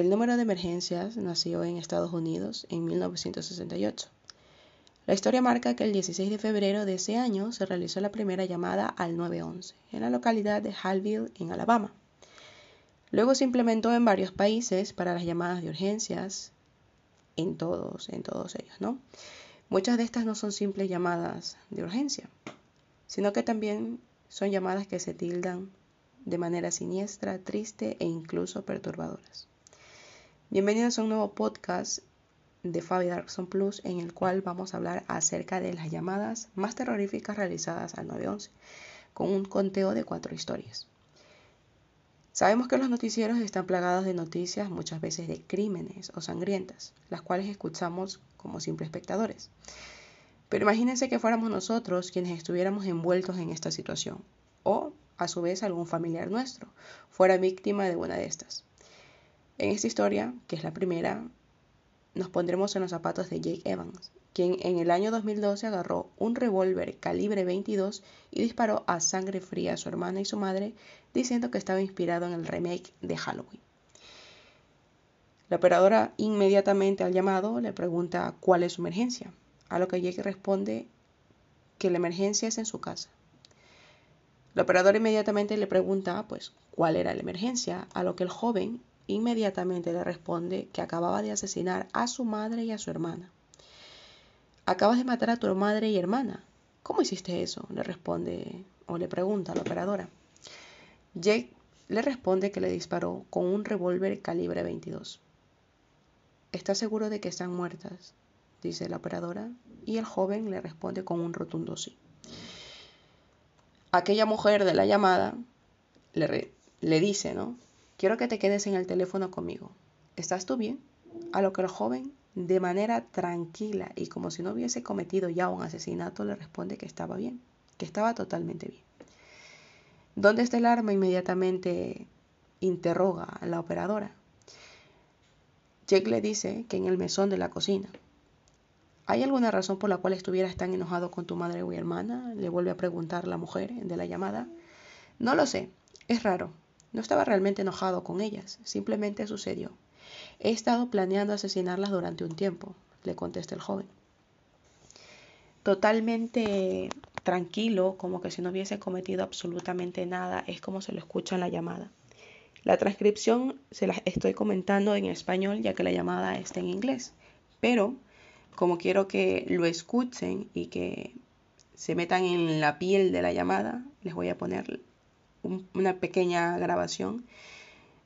El número de emergencias nació en Estados Unidos en 1968. La historia marca que el 16 de febrero de ese año se realizó la primera llamada al 911 en la localidad de Halville, en Alabama. Luego se implementó en varios países para las llamadas de urgencias, en todos, en todos ellos, ¿no? Muchas de estas no son simples llamadas de urgencia, sino que también son llamadas que se tildan de manera siniestra, triste e incluso perturbadoras. Bienvenidos a un nuevo podcast de Fabi Darkson Plus en el cual vamos a hablar acerca de las llamadas más terroríficas realizadas al 911 con un conteo de cuatro historias. Sabemos que los noticieros están plagados de noticias muchas veces de crímenes o sangrientas, las cuales escuchamos como simples espectadores. Pero imagínense que fuéramos nosotros quienes estuviéramos envueltos en esta situación, o a su vez algún familiar nuestro fuera víctima de una de estas. En esta historia, que es la primera, nos pondremos en los zapatos de Jake Evans, quien en el año 2012 agarró un revólver calibre 22 y disparó a sangre fría a su hermana y su madre, diciendo que estaba inspirado en el remake de Halloween. La operadora inmediatamente al llamado le pregunta cuál es su emergencia, a lo que Jake responde que la emergencia es en su casa. La operadora inmediatamente le pregunta, pues, cuál era la emergencia, a lo que el joven inmediatamente le responde que acababa de asesinar a su madre y a su hermana. Acabas de matar a tu madre y hermana. ¿Cómo hiciste eso? Le responde o le pregunta la operadora. Jake le responde que le disparó con un revólver calibre 22. ¿Estás seguro de que están muertas? dice la operadora, y el joven le responde con un rotundo sí aquella mujer de la llamada le, le dice, ¿no? Quiero que te quedes en el teléfono conmigo. ¿Estás tú bien? A lo que el joven, de manera tranquila y como si no hubiese cometido ya un asesinato, le responde que estaba bien, que estaba totalmente bien. ¿Dónde está el arma? Inmediatamente interroga a la operadora. Jake le dice que en el mesón de la cocina. ¿Hay alguna razón por la cual estuvieras tan enojado con tu madre o hermana? Le vuelve a preguntar la mujer de la llamada. No lo sé, es raro. No estaba realmente enojado con ellas, simplemente sucedió. He estado planeando asesinarlas durante un tiempo, le contesta el joven. Totalmente tranquilo, como que si no hubiese cometido absolutamente nada, es como se lo escucha en la llamada. La transcripción se la estoy comentando en español ya que la llamada está en inglés, pero como quiero que lo escuchen y que se metan en la piel de la llamada, les voy a poner una pequeña grabación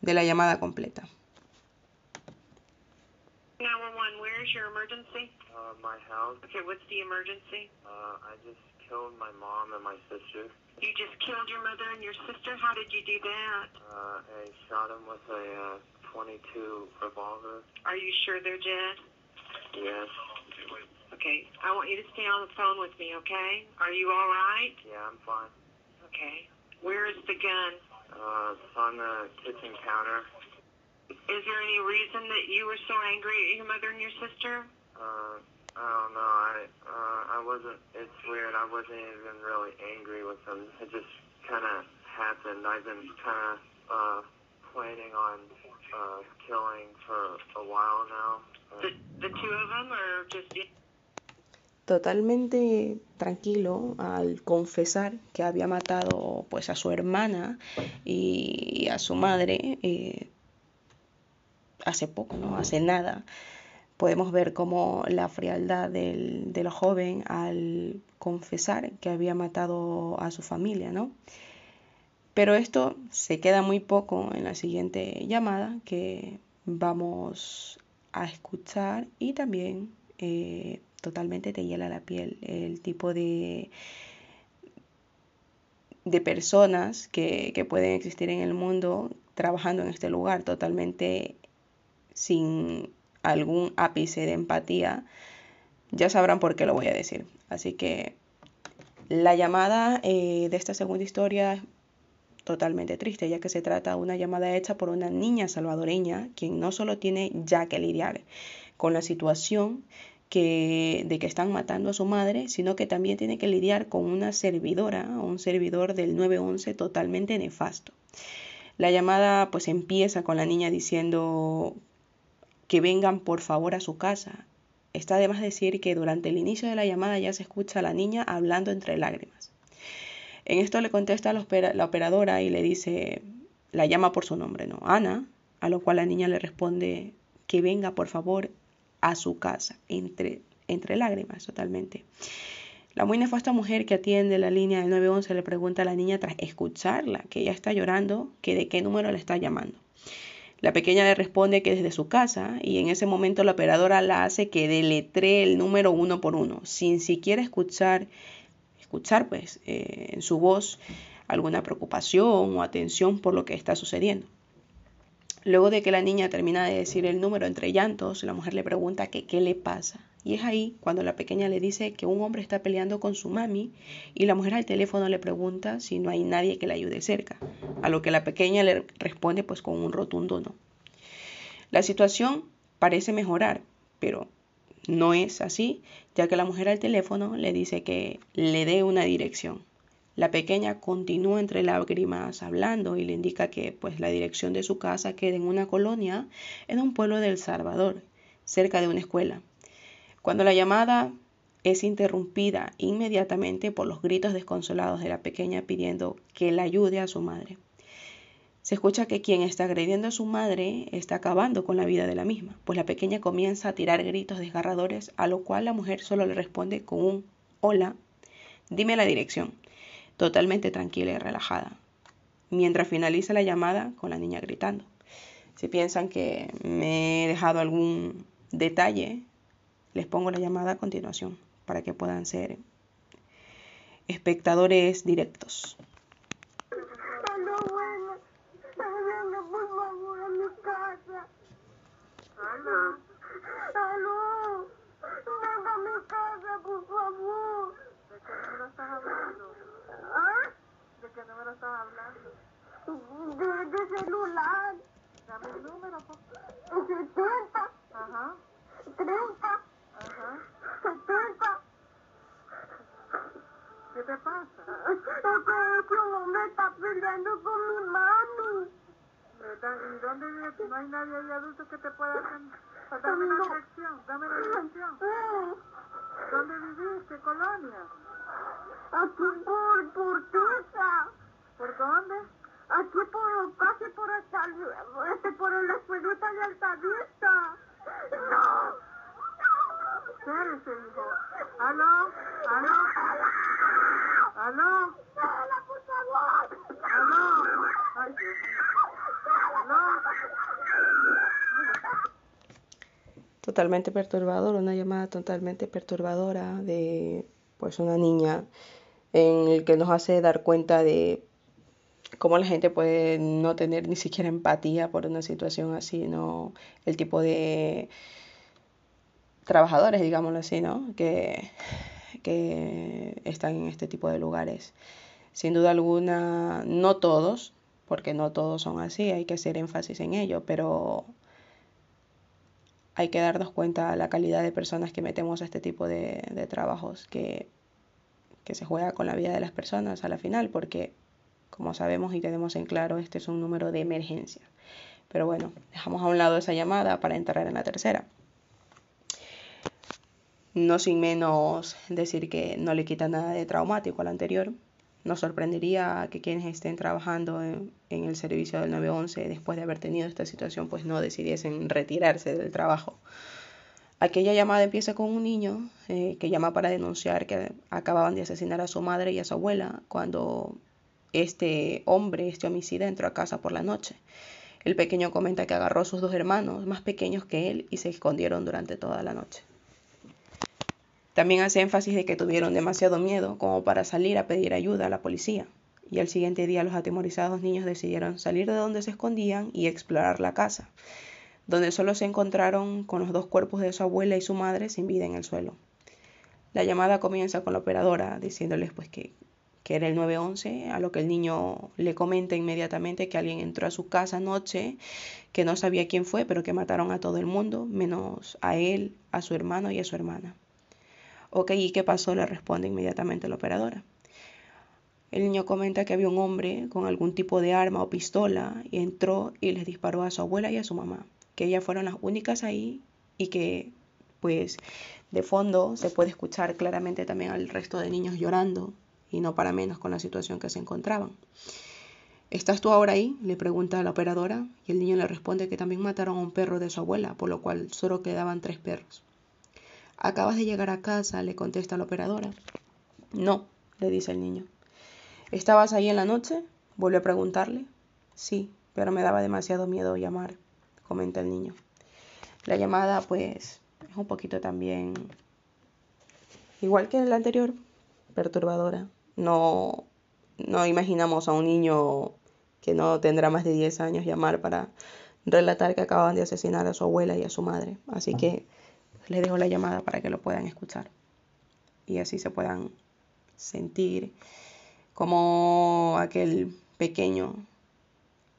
de la llamada completa. 911, where is your emergency? Uh, my house. Okay, what's the emergency? Uh, I just killed my mom and my sister. You just killed your mother and your sister? How did you do that? Uh, I shot them with a uh, 22 revolver. Are you sure they're dead? Yes. Okay, I want you to stay on the phone with me, okay? Are you all right? Yeah, I'm fine. Okay. Where is the gun? Uh, it's on the kitchen counter. Is there any reason that you were so angry at your mother and your sister? Uh, I don't know. I uh, I wasn't. It's weird. I wasn't even really angry with them. It just kind of happened. I've been kind of uh, planning on uh, killing for a while now. The, the two of them, or just totalmente tranquilo al confesar que había matado pues a su hermana y a su madre eh, hace poco, ¿no? Hace nada. Podemos ver como la frialdad del, del, joven al confesar que había matado a su familia, ¿no? Pero esto se queda muy poco en la siguiente llamada que vamos a escuchar y también eh, totalmente te hiela la piel el tipo de, de personas que, que pueden existir en el mundo trabajando en este lugar totalmente sin algún ápice de empatía, ya sabrán por qué lo voy a decir. Así que la llamada eh, de esta segunda historia es totalmente triste, ya que se trata de una llamada hecha por una niña salvadoreña, quien no solo tiene ya que lidiar con la situación que, de que están matando a su madre, sino que también tiene que lidiar con una servidora o un servidor del 911 totalmente nefasto. La llamada pues empieza con la niña diciendo que vengan por favor a su casa. Está además decir que durante el inicio de la llamada ya se escucha a la niña hablando entre lágrimas. En esto le contesta la operadora y le dice, la llama por su nombre, ¿no? Ana, a lo cual la niña le responde que venga por favor a su casa, entre, entre lágrimas totalmente. La muy nefasta mujer que atiende la línea del 911 le pregunta a la niña tras escucharla que ella está llorando, que de qué número le está llamando. La pequeña le responde que desde su casa y en ese momento la operadora la hace que deletree el número uno por uno, sin siquiera escuchar, escuchar pues eh, en su voz alguna preocupación o atención por lo que está sucediendo. Luego de que la niña termina de decir el número entre llantos, la mujer le pregunta que qué le pasa. Y es ahí cuando la pequeña le dice que un hombre está peleando con su mami y la mujer al teléfono le pregunta si no hay nadie que le ayude cerca, a lo que la pequeña le responde pues con un rotundo no. La situación parece mejorar, pero no es así, ya que la mujer al teléfono le dice que le dé una dirección. La pequeña continúa entre lágrimas hablando y le indica que pues la dirección de su casa queda en una colonia en un pueblo de El Salvador, cerca de una escuela. Cuando la llamada es interrumpida inmediatamente por los gritos desconsolados de la pequeña pidiendo que la ayude a su madre. Se escucha que quien está agrediendo a su madre está acabando con la vida de la misma, pues la pequeña comienza a tirar gritos desgarradores, a lo cual la mujer solo le responde con un hola, dime la dirección totalmente tranquila y relajada, mientras finaliza la llamada con la niña gritando. Si piensan que me he dejado algún detalle, les pongo la llamada a continuación para que puedan ser espectadores directos. De, celular. Dame el número, 70. Ajá. 30. Ajá. 70. ¿Qué te pasa? Es que un hombre está peleando con mi mami. ¿Y dónde vives? No hay nadie ahí adulto que te pueda hacer. Dame la dirección, dame la dirección. ¿Dónde vivís? ¿Qué colonia? Aquí por, por ¿Por dónde? Aquí por, casi por hasta, este, por la escuelita de Altavista. No. ¿Qué eres, hijo? ¿Aló? ¿Aló? ¿Aló? ¡Hola, por favor! ¿Aló? Ay, Dios ¿Aló? Totalmente perturbador, una llamada totalmente perturbadora de pues una niña en el que nos hace dar cuenta de cómo la gente puede no tener ni siquiera empatía por una situación así, ¿no? El tipo de trabajadores, digámoslo así, ¿no? Que, que están en este tipo de lugares. Sin duda alguna, no todos, porque no todos son así, hay que hacer énfasis en ello, pero hay que darnos cuenta de la calidad de personas que metemos a este tipo de, trabajos, que, que se juega con la vida de las personas a la final, porque como sabemos y tenemos en claro, este es un número de emergencia. Pero bueno, dejamos a un lado esa llamada para entrar en la tercera. No sin menos decir que no le quita nada de traumático al anterior. Nos sorprendería que quienes estén trabajando en, el servicio del 911 después de haber tenido esta situación pues no decidiesen retirarse del trabajo. Aquella llamada empieza con un niño eh, que llama para denunciar que acababan de asesinar a su madre y a su abuela cuando este hombre, este homicida, entró a casa por la noche. El pequeño comenta que agarró a sus dos hermanos, más pequeños que él, y se escondieron durante toda la noche. También hace énfasis de que tuvieron demasiado miedo como para salir a pedir ayuda a la policía, y al siguiente día los atemorizados niños decidieron salir de donde se escondían y explorar la casa, donde solo se encontraron con los dos cuerpos de su abuela y su madre sin vida en el suelo. La llamada comienza con la operadora diciéndoles pues que que era el 911, a lo que el niño le comenta inmediatamente que alguien entró a su casa anoche, que no sabía quién fue, pero que mataron a todo el mundo, menos a él, a su hermano y a su hermana. Ok, ¿y qué pasó? Le responde inmediatamente la operadora. el niño comenta que había un hombre con algún tipo de arma o pistola y entró y les disparó a su abuela y a su mamá, que ellas fueron las únicas ahí y que pues de fondo se puede escuchar claramente también al resto de niños llorando y no para menos con la situación que se encontraban. ¿Estás tú ahora ahí? le pregunta a la operadora y el niño le responde que también mataron a un perro de su abuela, por lo cual solo quedaban tres perros. ¿Acabas de llegar a casa? le contesta la operadora. No, le dice el niño. ¿Estabas ahí en la noche? vuelve a preguntarle. Sí, pero me daba demasiado miedo llamar, comenta el niño. La llamada, pues, es un poquito también, igual que la anterior, perturbadora. No, no imaginamos a un niño que no tendrá más de 10 años llamar para relatar que acaban de asesinar a su abuela y a su madre. Así que les dejo la llamada para que lo puedan escuchar y así se puedan sentir como aquel pequeño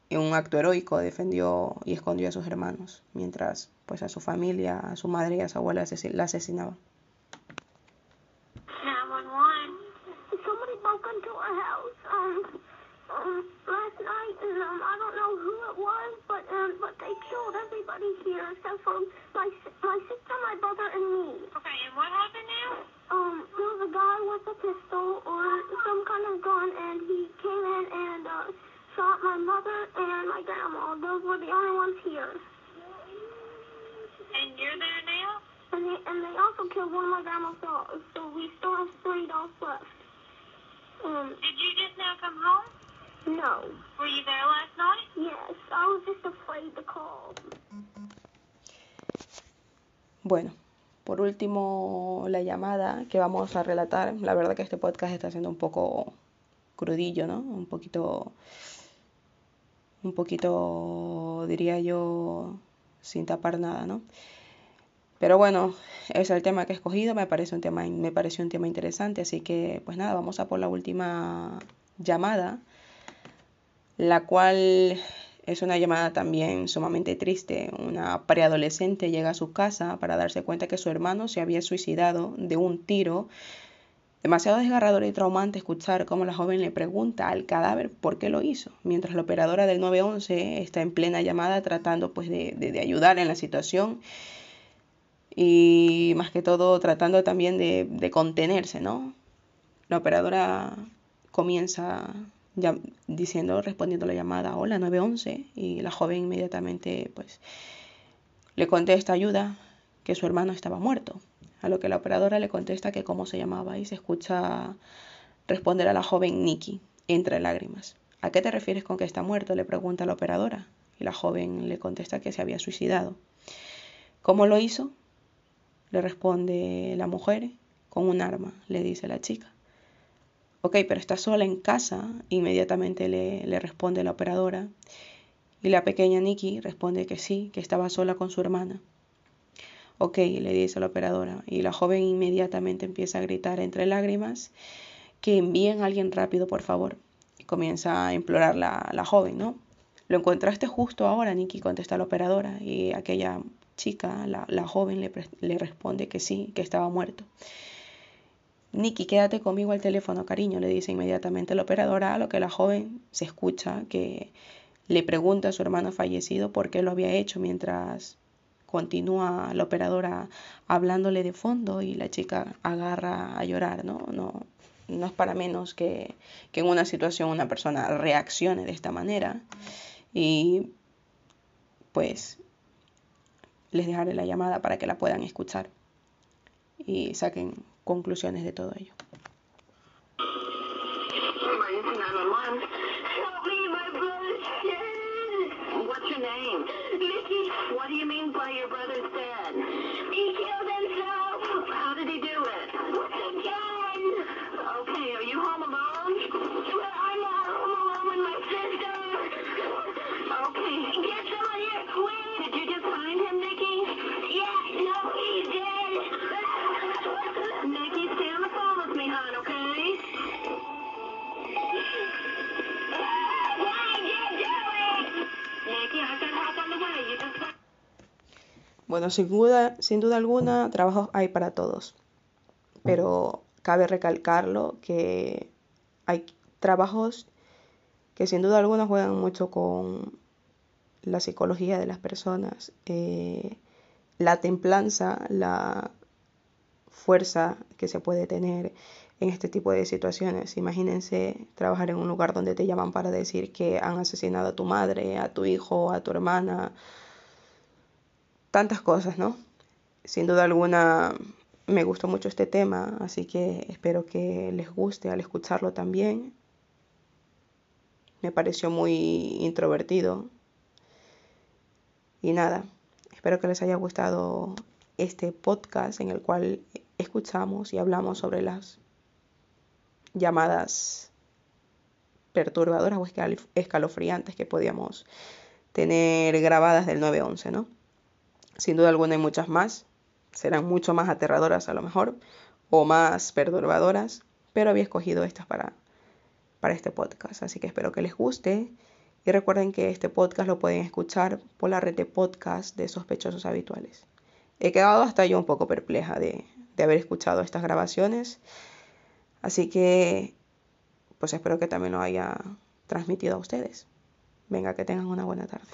en un acto heroico defendió y escondió a sus hermanos, mientras pues a su familia, a su madre y a su abuela la asesinaba. last night, and um, I don't know who it was, but um, but they killed everybody here except for my my sister, my brother, and me. Okay, and what happened now? Um, there was a guy with a pistol or some gun, and he came in and uh, shot my mother and my grandma. Those were the only ones here. And you're there now? And they and they also killed one of my grandma's dogs, so we still have three dogs left. Um, Did you just now come home? no. Were you there last night? Yes, I was just afraid to call. Bueno, por último, la llamada que vamos a relatar. La verdad que este podcast está siendo un poco crudillo, ¿no? Un poquito, un poquito, diría yo, sin tapar nada, ¿no? Pero bueno, es el tema que he escogido, me parece un tema, me pareció un tema interesante, así que pues nada, vamos a por la última llamada, la cual es una llamada también sumamente triste. Una preadolescente llega a su casa para darse cuenta que su hermano se había suicidado de un tiro. Demasiado desgarrador y traumante escuchar cómo la joven le pregunta al cadáver por qué lo hizo, mientras la operadora del 911 está en plena llamada tratando pues de, de, de ayudar en la situación y más que todo tratando también de, de contenerse, ¿no? La operadora comienza ya, diciendo, respondiendo la llamada, hola 911, y la joven inmediatamente pues le contesta ayuda que su hermano estaba muerto, a lo que la operadora le contesta que cómo se llamaba y se escucha responder a la joven Nikki entre lágrimas. ¿A qué te refieres con que está muerto? le pregunta la operadora y la joven le contesta que se había suicidado. ¿Cómo lo hizo? le responde la mujer, con un arma, le dice la chica. Ok, pero está sola en casa, inmediatamente le, le responde la operadora. Y la pequeña Nikki responde que sí, que estaba sola con su hermana. Ok, le dice la operadora. Y la joven inmediatamente empieza a gritar entre lágrimas que envíen a alguien rápido, por favor. Y comienza a implorar la, la joven, ¿no? Lo encontraste justo ahora, Nikki, contesta la operadora. Y aquella chica, la, la joven, le, le, responde que sí, que estaba muerto. Nikki, quédate conmigo al teléfono, cariño, le dice inmediatamente la operadora, a lo que la joven se escucha que le pregunta a su hermano fallecido por qué lo había hecho mientras continúa la operadora hablándole de fondo y la chica agarra a llorar, ¿no? No, no es para menos que, que en una situación una persona reaccione de esta manera y pues les dejaré la llamada para que la puedan escuchar y saquen conclusiones de todo ello. You your brother's dead? He killed himself. How did he do it? With a gun. Okay, are you home alone? Well, I'm not home alone with my sister. Okay, get someone here quick. Did you just find him, Nikki? Yeah, no, he's dead. Nikki, stay on the phone with me, hon, okay? Why did you do? Nikki, I got help on the way. You just Bueno, sin duda, sin duda alguna, trabajos hay para todos, pero cabe recalcarlo que hay trabajos que sin duda alguna juegan mucho con la psicología de las personas, eh, la templanza, la fuerza que se puede tener en este tipo de situaciones. Imagínense trabajar en un lugar donde te llaman para decir que han asesinado a tu madre, a tu hijo, a tu hermana, tantas cosas, ¿no? Sin duda alguna me gustó mucho este tema, así que espero que les guste al escucharlo también. Me pareció muy introvertido. Y nada, espero que les haya gustado este podcast en el cual escuchamos y hablamos sobre las llamadas perturbadoras o escalofriantes que podíamos tener grabadas del 911, ¿no? Sin duda alguna hay muchas más, serán mucho más aterradoras a lo mejor, o más perturbadoras, pero había escogido estas para, para este podcast, así que espero que les guste y recuerden que este podcast lo pueden escuchar por la red de podcast de sospechosos habituales. He quedado hasta yo un poco perpleja de, de haber escuchado estas grabaciones. Así que, pues espero que también lo haya transmitido a ustedes. Venga, que tengan una buena tarde.